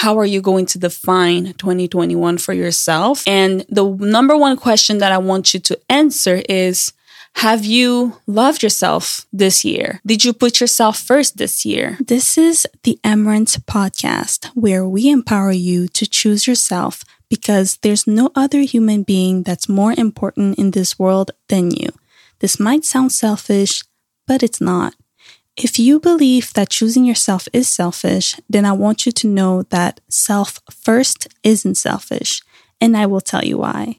how are you going to define 2021 for yourself? And the number one question that I want you to answer is have you loved yourself this year? Did you put yourself first this year? This is the Emmerance podcast, where we empower you to choose yourself because there's no other human being that's more important in this world than you. This might sound selfish, but it's not. If you believe that choosing yourself is selfish, then I want you to know that self first isn't selfish, and I will tell you why.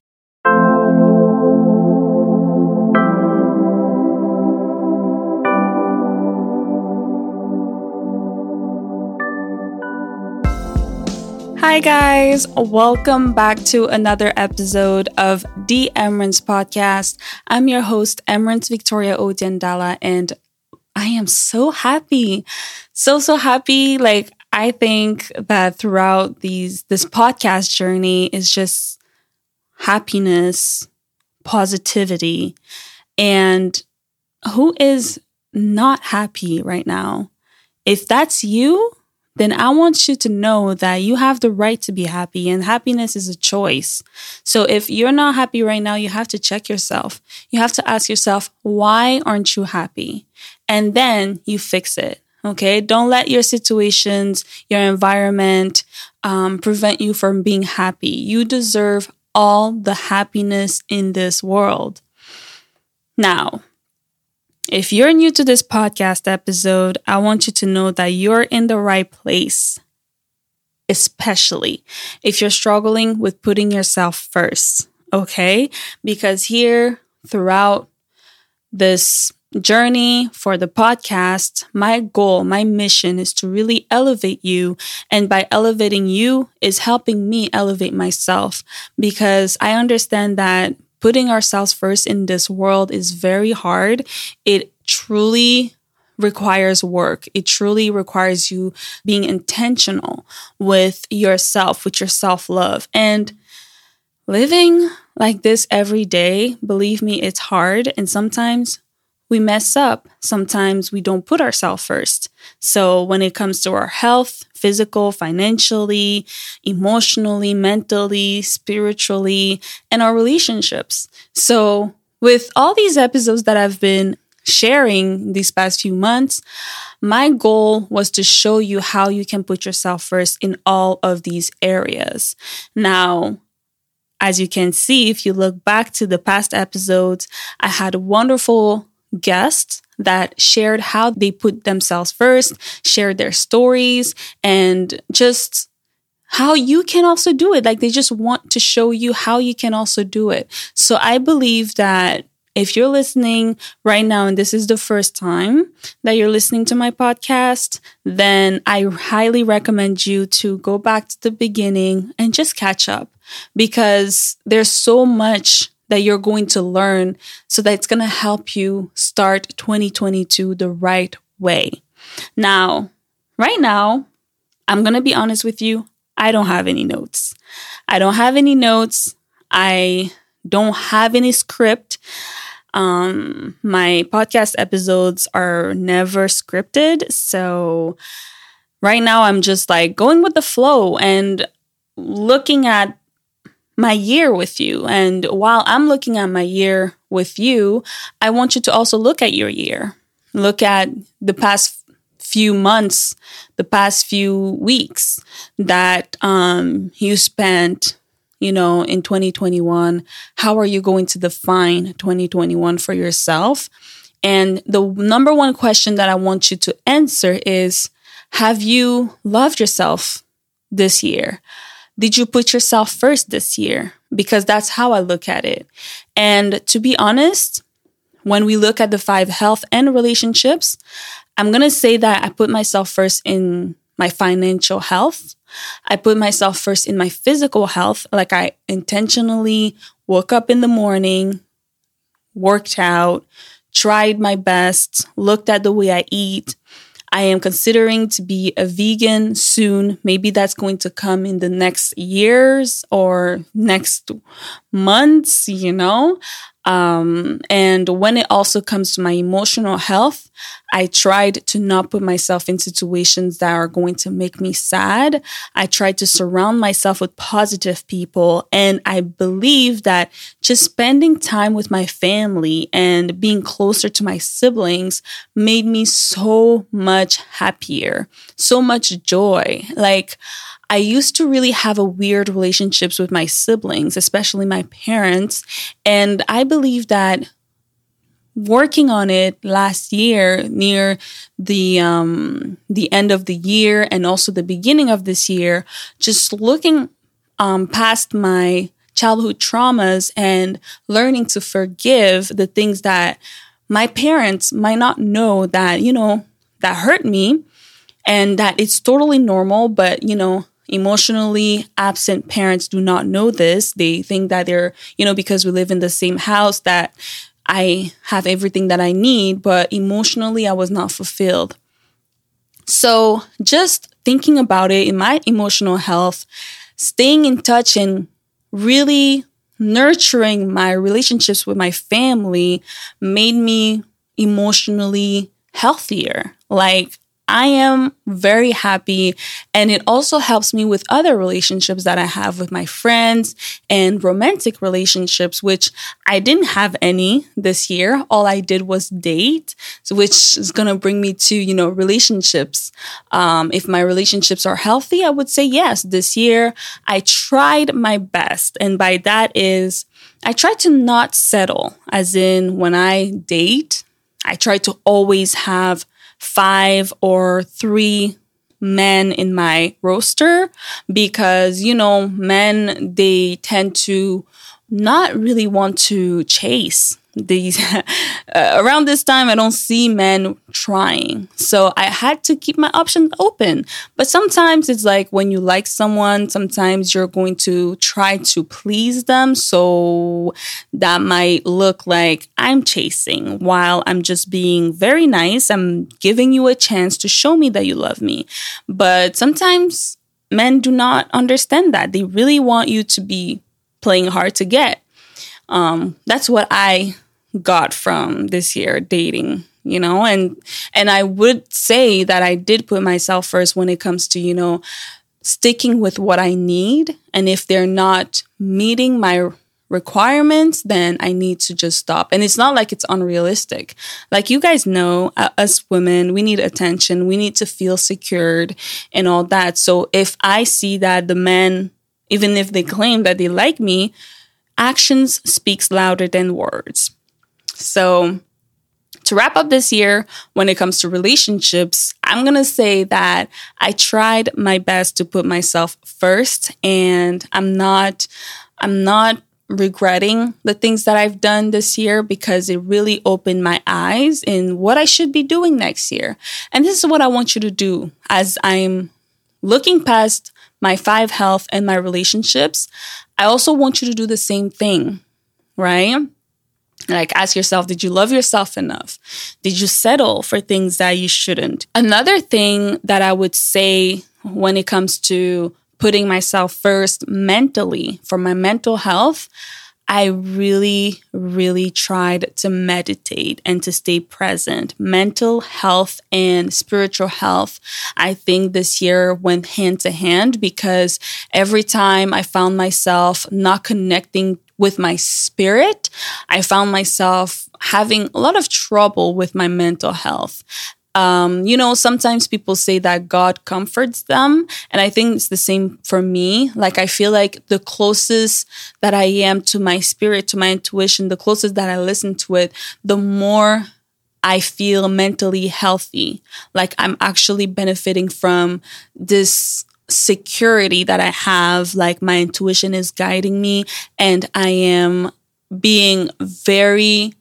Hi, guys. Welcome back to another episode of the Emmerance Podcast. I'm your host, Emmerance Victoria Odia Ndala, and I am so happy. So, so happy. Like, I think that throughout these this podcast journey is just happiness, positivity, and who is not happy right now? If that's you, then I want you to know that you have the right to be happy and happiness is a choice. So if you're not happy right now, you have to check yourself. You have to ask yourself, why aren't you happy? And then you fix it. Okay. Don't let your situations, your environment, um, prevent you from being happy. You deserve all the happiness in this world. Now, if you're new to this podcast episode, I want you to know that you're in the right place, especially if you're struggling with putting yourself first. Okay. Because here throughout this journey for the podcast, my goal, my mission is to really elevate you. And by elevating you is helping me elevate myself because I understand that putting ourselves first in this world is very hard. It truly requires work. It truly requires you being intentional with yourself, with your self love. And living like this every day, believe me, it's hard. And sometimes we mess up. Sometimes we don't put ourselves first. So when it comes to our health, physical, financially, emotionally, mentally, spiritually, and our relationships. So with all these episodes that I've been sharing these past few months, my goal was to show you how you can put yourself first in all of these areas. Now, as you can see, if you look back to the past episodes, I had wonderful guests that shared how they put themselves first, shared their stories, and just how you can also do it. Like they just want to show you how you can also do it. So I believe that if you're listening right now and this is the first time that you're listening to my podcast, then I highly recommend you to go back to the beginning and just catch up because there's so much that you're going to learn so that it's going to help you start 2022 the right way. Now, right now, I'm going to be honest with you. I don't have any notes. I don't have any notes. I don't have any script. Um, my podcast episodes are never scripted. So right now I'm just like going with the flow and looking at my year with you. And while I'm looking at my year with you, I want you to also look at your year. Look at the past few months, the past few weeks that um, you spent, you know, in 2021. How are you going to define 2021 for yourself? And the number one question that I want you to answer is Have you loved yourself this year? Did you put yourself first this year? Because that's how I look at it. And to be honest, when we look at the five health and relationships, I'm going to say that I put myself first in my financial health. I put myself first in my physical health. Like I intentionally woke up in the morning, worked out, tried my best, looked at the way I eat, I am considering to be a vegan soon. Maybe that's going to come in the next years or next months, you know. Um, and when it also comes to my emotional health, I tried to not put myself in situations that are going to make me sad. I tried to surround myself with positive people. And I believe that just spending time with my family and being closer to my siblings made me so much happier, so much joy. Like, I used to really have a weird relationships with my siblings, especially my parents. And I believe that working on it last year near the um the end of the year and also the beginning of this year just looking um past my childhood traumas and learning to forgive the things that my parents might not know that you know that hurt me and that it's totally normal but you know emotionally absent parents do not know this. They think that they're, you know, because we live in the same house that I have everything that I need, but emotionally I was not fulfilled. So just thinking about it in my emotional health, staying in touch and really nurturing my relationships with my family made me emotionally healthier. Like I am very happy. And it also helps me with other relationships that I have with my friends and romantic relationships, which I didn't have any this year. All I did was date, which is going to bring me to, you know, relationships. Um, if my relationships are healthy, I would say yes. This year, I tried my best. And by that is, I try to not settle, as in when I date, I try to always have five or three men in my roster because, you know, men, they tend to not really want to chase these uh, around this time i don't see men trying. So i had to keep my options open. But sometimes it's like when you like someone sometimes you're going to try to please them. So that might look like i'm chasing while i'm just being very nice. I'm giving you a chance to show me that you love me. But sometimes men do not understand that. They really want you to be playing hard to get. Um, that's what I got from this year dating you know? And and i would say that i did put myself first when it comes to you know sticking with what i need. And if they're not meeting my requirements then i need to just stop. And it's not like it's unrealistic. Like you guys know uh, us women we need attention. We need to feel secured and all that. So if i see that the men even if they claim that they like me actions speaks louder than words so, to wrap up this year, when it comes to relationships, I'm going to say that I tried my best to put myself first and I'm not I'm not regretting the things that I've done this year because it really opened my eyes in what I should be doing next year. And this is what I want you to do as I'm looking past my five health and my relationships. I also want you to do the same thing, right? Like, ask yourself, did you love yourself enough? Did you settle for things that you shouldn't? Another thing that I would say when it comes to putting myself first mentally for my mental health, I really, really tried to meditate and to stay present. Mental health and spiritual health, I think this year went hand to hand because every time I found myself not connecting with my spirit, I found myself having a lot of trouble with my mental health. Um, you know, sometimes people say that God comforts them. And I think it's the same for me. Like, I feel like the closest that I am to my spirit, to my intuition, the closest that I listen to it, the more I feel mentally healthy. Like, I'm actually benefiting from this security that I have, like my intuition is guiding me, and I am being very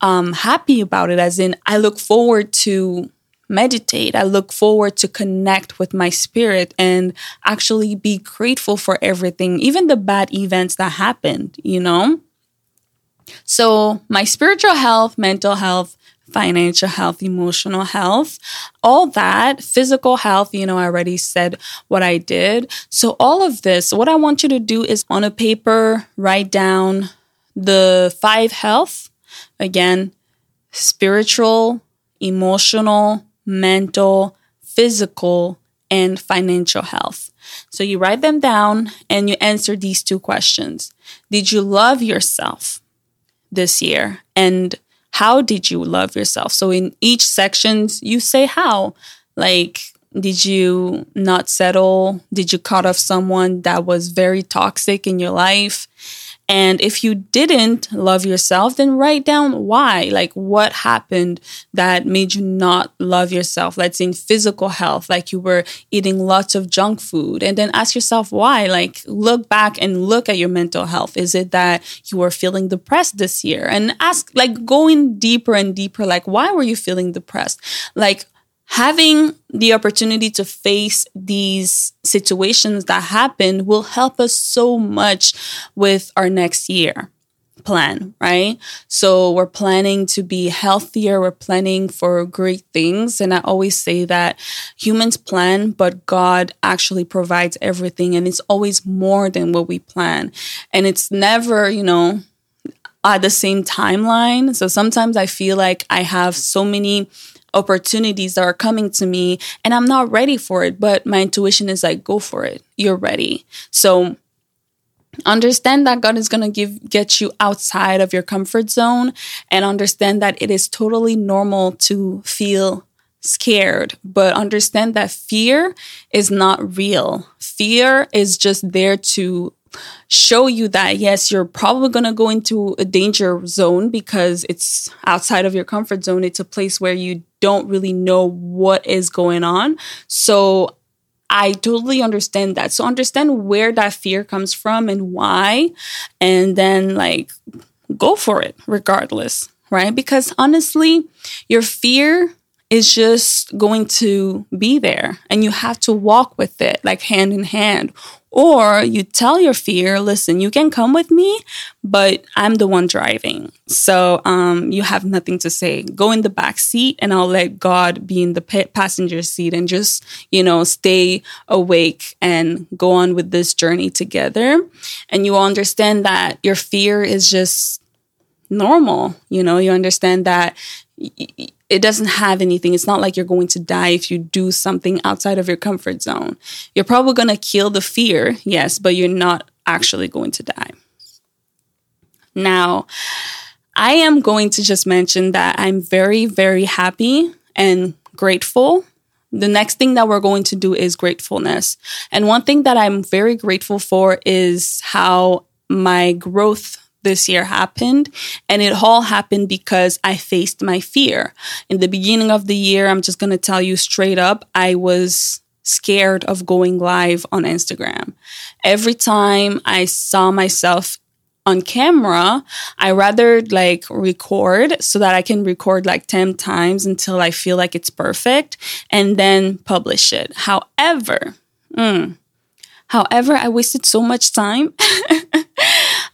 um, happy about it. As in, I look forward to meditate. I look forward to connect with my spirit and actually be grateful for everything, even the bad events that happened, you know? So, my spiritual health, mental health, financial health, emotional health, all that, physical health, you know, I already said what I did. So, all of this, what I want you to do is on a paper, write down the five health again, spiritual, emotional, mental, physical, and financial health. So you write them down and you answer these two questions. Did you love yourself this year? And how did you love yourself? So in each sections you say how. Like did you not settle? Did you cut off someone that was very toxic in your life? And if you didn't love yourself, then write down why. Like what happened that made you not love yourself? Let's say in physical health, like you were eating lots of junk food. And then ask yourself why. Like look back and look at your mental health. Is it that you were feeling depressed this year? And ask, like, going deeper and deeper, like, why were you feeling depressed? Like, having the opportunity to face these situations that happen will help us so much with our next year plan, right? So we're planning to be healthier, we're planning for great things. And I always say that humans plan, but God actually provides everything. And it's always more than what we plan. And it's never, you know, at the same timeline. So sometimes I feel like I have so many opportunities that are coming to me and I'm not ready for it, but my intuition is like, go for it. You're ready. So understand that God is going to give get you outside of your comfort zone and understand that it is totally normal to feel scared, but understand that fear is not real. Fear is just there to show you that yes, you're probably going to go into a danger zone because it's outside of your comfort zone. It's a place where you don't really know what is going on. So I totally understand that. So understand where that fear comes from and why, and then like go for it regardless, right? Because honestly, your fear is just going to be there and you have to walk with it like hand in hand or you tell your fear, listen, you can come with me, but I'm the one driving. So um, you have nothing to say. Go in the back seat and I'll let God be in the passenger seat and just, you know, stay awake and go on with this journey together. And you understand that your fear is just normal. You know, you understand that it doesn't have anything. It's not like you're going to die if you do something outside of your comfort zone. You're probably going to kill the fear, yes, but you're not actually going to die. Now, I am going to just mention that I'm very, very happy and grateful. The next thing that we're going to do is gratefulness. And one thing that I'm very grateful for is how my growth this year happened. And it all happened because I faced my fear. In the beginning of the year, I'm just going to tell you straight up, I was scared of going live on Instagram. Every time I saw myself on camera, I rather like record so that I can record like 10 times until I feel like it's perfect and then publish it. However, mm, however, I wasted so much time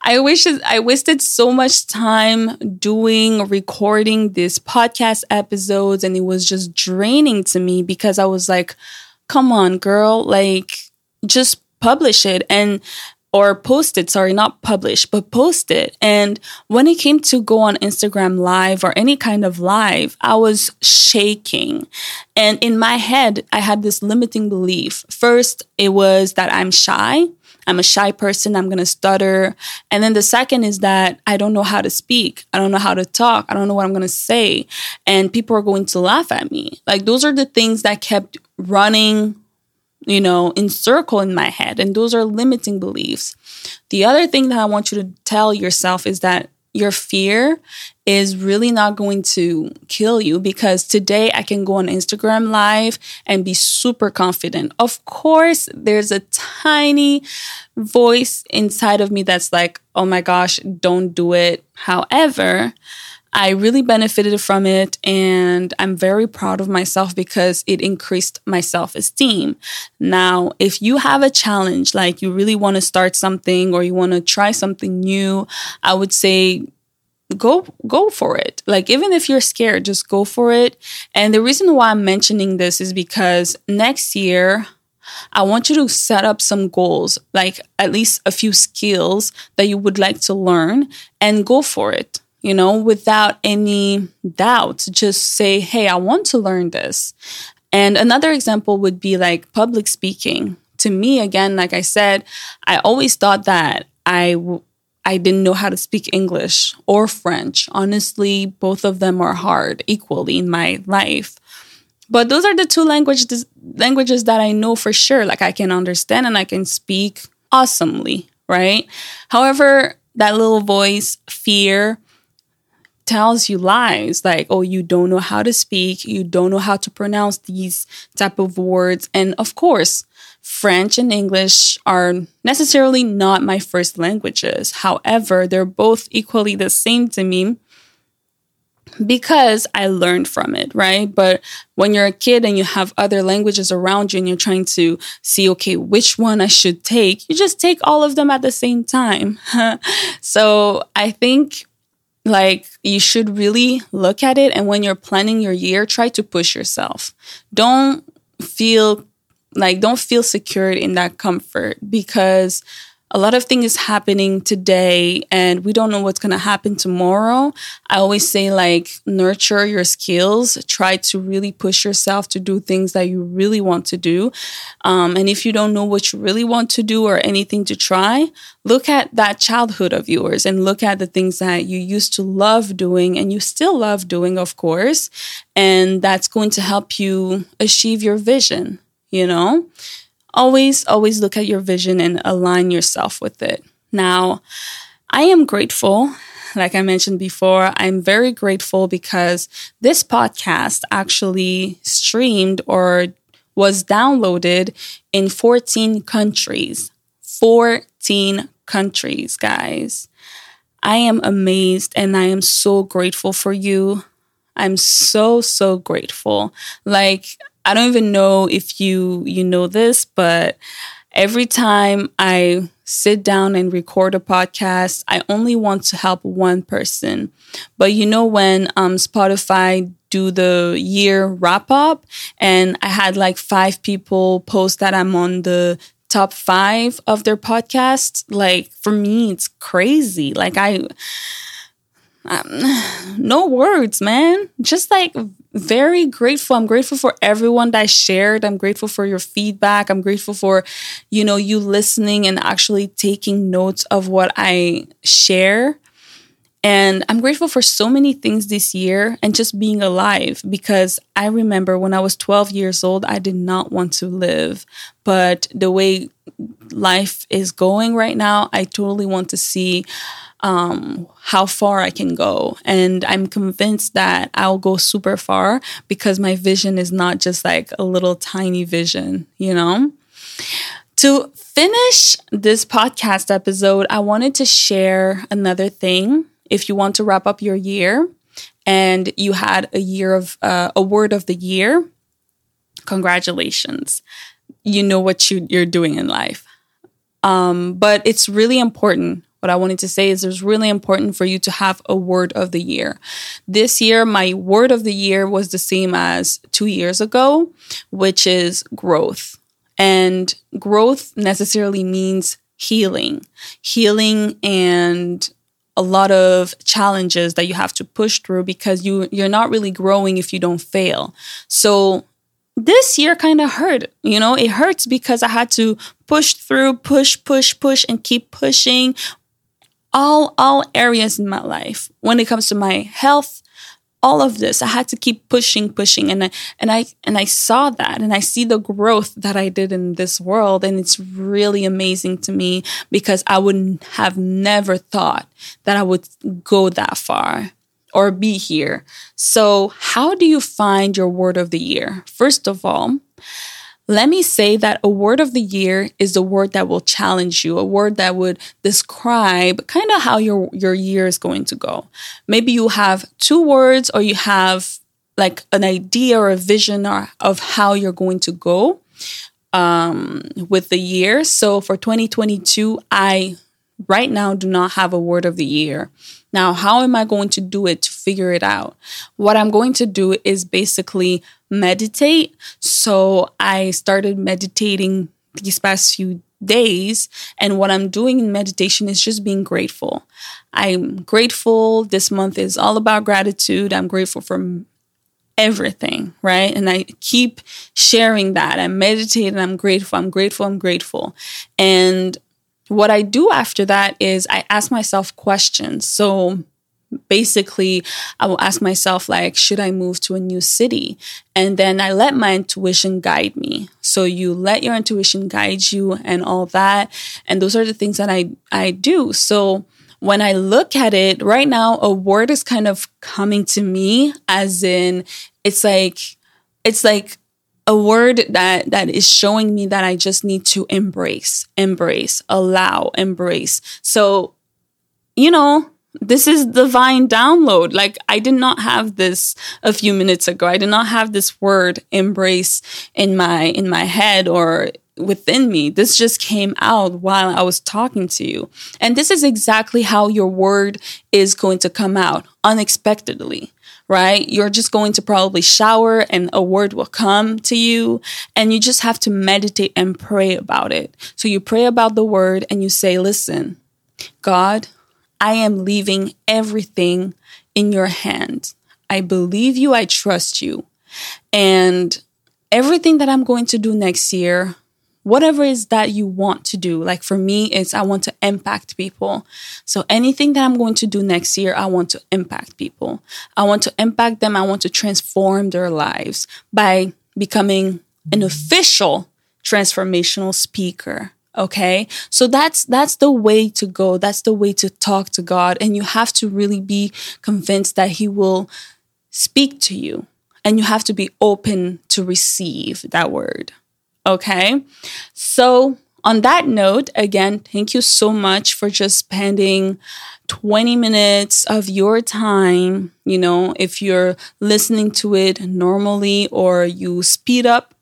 I wish I wasted so much time doing recording these podcast episodes and it was just draining to me because I was like, come on, girl, like just publish it and or post it, sorry, not publish, but post it. And when it came to go on Instagram live or any kind of live, I was shaking. And in my head, I had this limiting belief. First, it was that I'm shy. I'm a shy person. I'm going to stutter. And then the second is that I don't know how to speak. I don't know how to talk. I don't know what I'm going to say. And people are going to laugh at me. Like those are the things that kept running, you know, in circle in my head. And those are limiting beliefs. The other thing that I want you to tell yourself is that your fear is really not going to kill you because today I can go on Instagram live and be super confident. Of course, there's a tiny voice inside of me that's like, oh my gosh, don't do it. However, I really benefited from it and I'm very proud of myself because it increased my self esteem. Now, if you have a challenge, like you really want to start something or you want to try something new, I would say go go for it like even if you're scared just go for it and the reason why i'm mentioning this is because next year I want you to set up some goals, like at least a few skills that you would like to learn and go for it, you know, without any doubts. Just say, hey, I want to learn this. And another example would be like public speaking. To me, again, like I said, I always thought that I w- I didn't know how to speak English or French. Honestly, both of them are hard equally in my life. But those are the two languages languages that I know for sure like I can understand and I can speak awesomely, right? However, that little voice fear tells you lies like oh you don't know how to speak, you don't know how to pronounce these type of words and of course, French and English are necessarily not my first languages. However, they're both equally the same to me because I learned from it, right? But when you're a kid and you have other languages around you and you're trying to see, okay, which one I should take, you just take all of them at the same time. so I think like you should really look at it. And when you're planning your year, try to push yourself. Don't feel like, don't feel secured in that comfort because a lot of things happening today and we don't know what's going to happen tomorrow. I always say like nurture your skills, try to really push yourself to do things that you really want to do. Um, and if you don't know what you really want to do or anything to try, look at that childhood of yours and look at the things that you used to love doing and you still love doing, of course. And that's going to help you achieve your vision, you know? always, always look at your vision and align yourself with it. Now, I am grateful. Like I mentioned before, I'm very grateful because this podcast actually streamed or was downloaded in 14 countries. 14 countries, guys. I am amazed and I am so grateful for you. I'm so, so grateful. Like, I don't even know if you you know this, but every time I sit down and record a podcast, I only want to help one person. But you know when um, Spotify do the year wrap up, and I had like five people post that I'm on the top five of their podcasts. Like for me, it's crazy. Like I. Um, no words, man. Just like very grateful. I'm grateful for everyone that shared. I'm grateful for your feedback. I'm grateful for, you know, you listening and actually taking notes of what I share. And I'm grateful for so many things this year and just being alive because I remember when I was 12 years old, I did not want to live. But the way life is going right now, I totally want to see um, how far I can go. And I'm convinced that I'll go super far because my vision is not just like a little tiny vision, you know? To finish this podcast episode, I wanted to share another thing. If you want to wrap up your year and you had a year of uh, a word of the year, congratulations. You know what you, you're doing in life. Um, but it's really important what I wanted to say is it's really important for you to have a word of the year. This year, my word of the year was the same as two years ago, which is growth. And growth necessarily means healing, healing and a lot of challenges that you have to push through because you you're not really growing if you don't fail. So this year kind of hurt. You know, it hurts because I had to push through, push, push, push, and keep pushing all all areas in my life when it comes to my health all of this i had to keep pushing pushing and i and i and i saw that and i see the growth that i did in this world and it's really amazing to me because i would have never thought that i would go that far or be here. So how do you find your word of the year? First of all let me say that a word of the year is a word that will challenge you, a word that would describe kind of how your, your year is going to go. Maybe you have two words or you have like an idea or a vision or, of how you're going to go um, with the year. So for 2022, I right now do not have a word of the year Now, how am I going to do it to figure it out? What I'm going to do is basically meditate. So I started meditating these past few days. And what I'm doing in meditation is just being grateful. I'm grateful. This month is all about gratitude. I'm grateful for everything, right? And I keep sharing that. I meditate and I'm grateful. I'm grateful. I'm grateful. And what I do after that is I ask myself questions. So basically i will ask myself like should i move to a new city? And then i let my intuition guide me. So you let your intuition guide you and all that. And those are the things that i i do. So when i look at it right now a word is kind of coming to me as in it's like it's like a word that that is showing me that I just need to embrace, embrace, allow, embrace. So, you know, this is divine download. Like I did not have this a few minutes ago. I did not have this word embrace in my in my head or within me. This just came out while I was talking to you. And this is exactly how your word is going to come out unexpectedly, right? You're just going to probably shower and a word will come to you and you just have to meditate and pray about it. So you pray about the word and you say, listen, God, I am leaving everything in your hands. I believe you. I trust you. And everything that I'm going to do next year, whatever is that you want to do, like for me, it's I want to impact people. So anything that I'm going to do next year, I want to impact people. I want to impact them. I want to transform their lives by becoming an official transformational speaker okay so that's that's the way to go that's the way to talk to god and you have to really be convinced that he will speak to you and you have to be open to receive that word okay so on that note again thank you so much for just spending 20 minutes of your time you know if you're listening to it normally or you speed up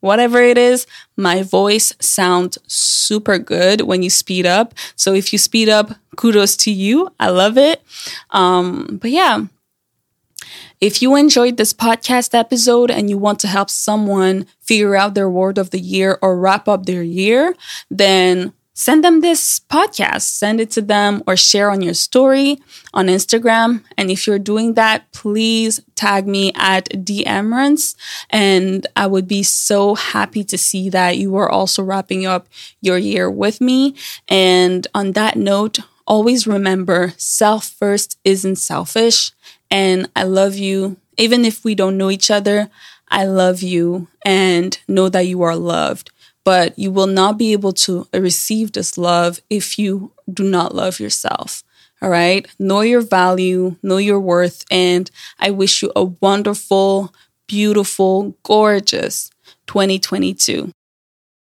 whatever it is, my voice sounds super good when you speed up. So if you speed up, kudos to you. I love it. Um, but yeah. If you enjoyed this podcast episode and you want to help someone figure out their word of the year or wrap up their year, then send them this podcast, send it to them, or share on your story on Instagram. And if you're doing that, please tag me at TheEmmerance. And I would be so happy to see that you are also wrapping up your year with me. And on that note, always remember self first isn't selfish. And I love you. Even if we don't know each other, I love you and know that you are loved but you will not be able to receive this love if you do not love yourself. All right. Know your value, know your worth. And I wish you a wonderful, beautiful, gorgeous 2022.